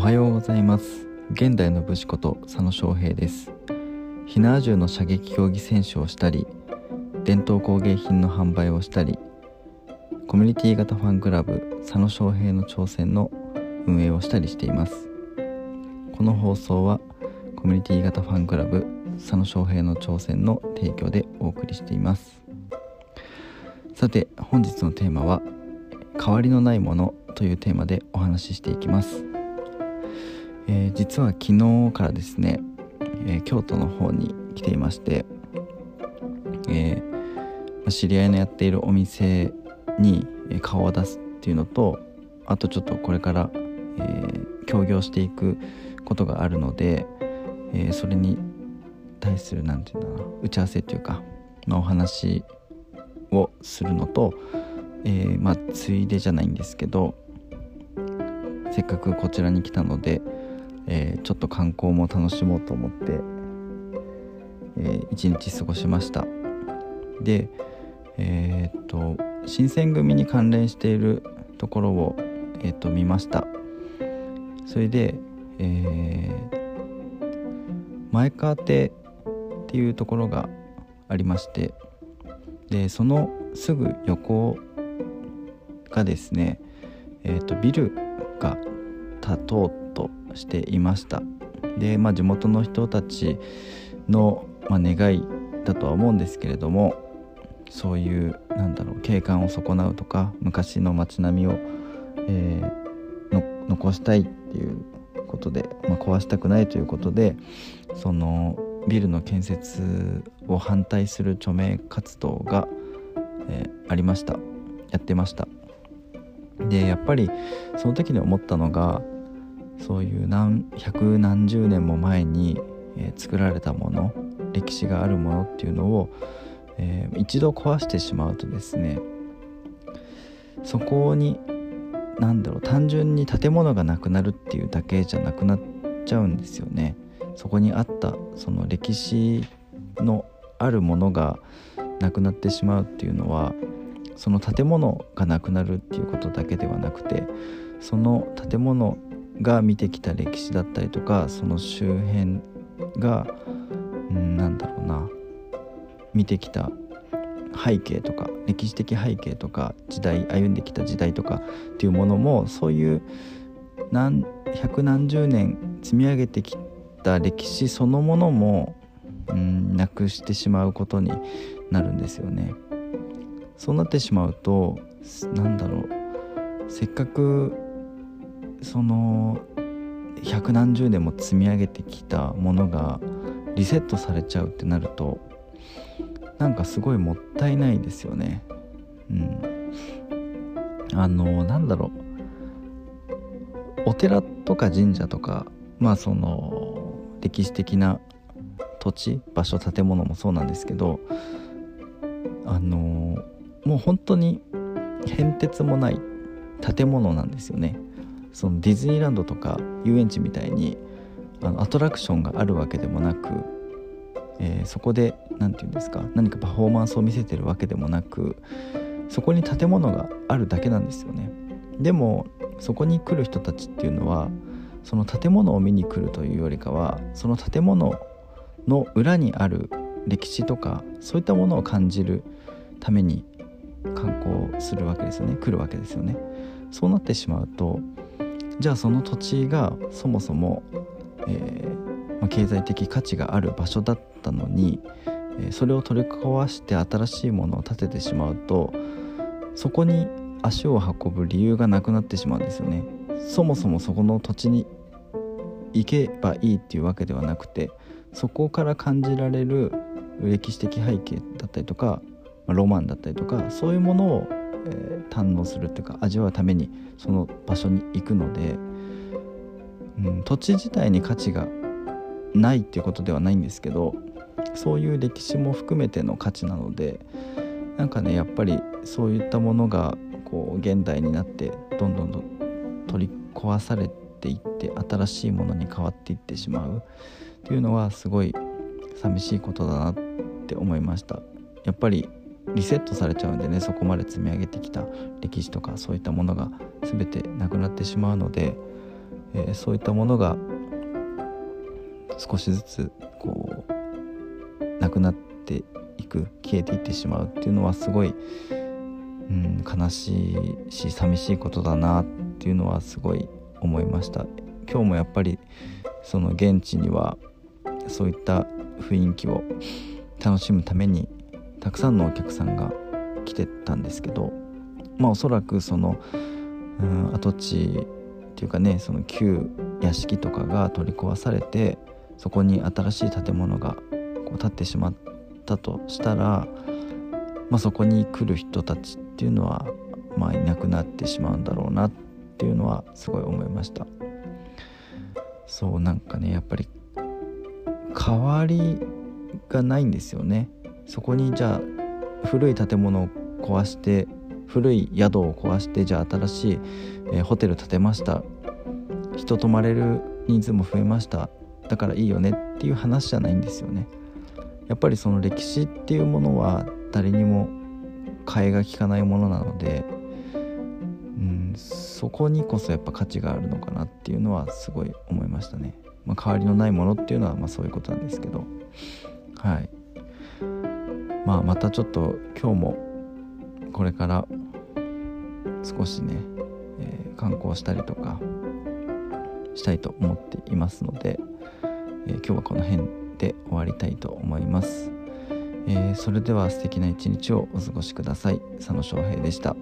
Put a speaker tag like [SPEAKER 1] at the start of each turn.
[SPEAKER 1] おはようございます。現代の武士こと佐野翔平です。ひな銃の射撃競技選手をしたり伝統工芸品の販売をしたりコミュニティ型ファンクラブ佐野翔平の挑戦の運営をしたりしています。この放送はコミュニティ型ファンクラブ佐野翔平の挑戦の提供でお送りしています。さて本日のテーマは変わりのないものというテーマでお話ししていきます、えー、実は昨日からですね、えー、京都の方に来ていまして、えー、知り合いのやっているお店に顔を出すっていうのとあとちょっとこれから、え協業していくことがあるので、えそれに対する何て言うんだろう打ち合わせっていうか、まあ、お話をするのと、えー、まあついでじゃないんですけどせっかくこちらに来たので、えー、ちょっと観光も楽しもうと思って、えー、一日過ごしました。でえー、っと新選組に関連しているところを、えー、っと見ました。それで、え、前川邸っていうところがありましてでそのすぐ横がですね、えーと、ビルが建とうと。していました。で、まあ、地元の人たちの、まあ、願いだとは思うんですけれどもそういうなんだろう景観を損なうとか昔の街並みを、えー、残したいっていうことで、まあ、壊したくないということでそのビルの建設を反対する著名活動が、えー、ありました。やってました。でやっぱりその時に思ったのがそういう何百何十年も前に、え、作られたもの歴史があるものっていうのを、えー、一度壊してしまうとですねそこに何だろう単純に建物がなくなるっていうだけじゃなくなっちゃうんですよね。そこにあったその歴史のあるものがなくなってしまうっていうのはその建物がなくなるっていうことだけではなくてその建物が見てきた歴史だったりとかその周辺が、うん、なんだろうな見てきた背景とか歴史的背景とか時代歩んできた時代とかっていうものもそういう何百何十年積み上げてきた歴史そのものも、うん、なくしてしまうことになるんですよね。そうなってしまうとなんだろうせっかくその百何十年も積み上げてきたものがリセットされちゃうってなるとなんかすごいもったいないですよね。うん、あのなんだろう。お寺とか神社とかまあその歴史的な土地場所建物もそうなんですけどあのもう本当に変哲もない建物なんですよね。そのディズニーランドとか遊園地みたいにあのアトラクションがあるわけでもなく、えー、そこで何て言うんですか何かパフォーマンスを見せてるわけでもなくそこに建物があるだけなんですよね。でもそこに来る人たちっていうのはその建物を見に来るというよりかはその建物の裏にある歴史とかそういったものを感じるために観光するわけですよね。来るわけですよね。そうなってしまうとじゃあその土地がそもそも、えー、ま、経済的価値がある場所だったのに、え、それを取り壊して新しいものを建ててしまうとそこに足を運ぶ理由がなくなってしまうんですよね。そもそもそこの土地に行けばいいっていうわけではなくてそこから感じられる歴史的背景だったりとかま、ロマンだったりとかそういうものを、えー、堪能するっていうか味わうためにその場所に行くので、うん、土地自体に価値がないっていうことではないんですけどそういう歴史も含めての価値なのでなんかねやっぱりそういったものがこう現代になってどんどんどん取り壊されていって新しいものに変わっていってしまう。っていうのはすごい寂しいことだなって思いました。やっぱりリセットされちゃうんでねそこまで積み上げてきた歴史とかそういったものが全てなくなってしまうのでえー、そういったものが少しずつこうなくなっていく消えていってしまうっていうのはすごい、うん、悲しいし寂しいことだなっていうのはすごい思いました。今日もやっぱりその現地にはそういった雰囲気を楽しむためにたくさんのお客さんが来てたんですけどまあおそらくその、うん、跡地っていうかねその旧屋敷とかが取り壊されてそこに新しい建物がこう建ってしまったとしたら、まあ、そこに来る人たちっていうのは、まあ、いなくなってしまうんだろうなっていうのはすごい思いました。そうなんかねやっぱり変わりがないんですよね。そこにじゃあ古い建物を壊して古い宿を壊してじゃあ新しい、えー、ホテル建てました。人泊まれる人数も増えました。だからいいよねっていう話じゃないんですよね。やっぱりその歴史っていうものは誰にも替えが利かないものなので、うん、そこにこそやっぱ価値があるのかなっていうのはすごい思いましたね、まあ、変わりのないものっていうのはまあそういうことなんですけど。はい。まあまたちょっと今日もこれから少しね、えー、観光したりとかしたいと思っていますので、えー、今日はこの辺で終わりたいと思います、えー、それでは素敵な一日をお過ごしください。佐野翔平でした。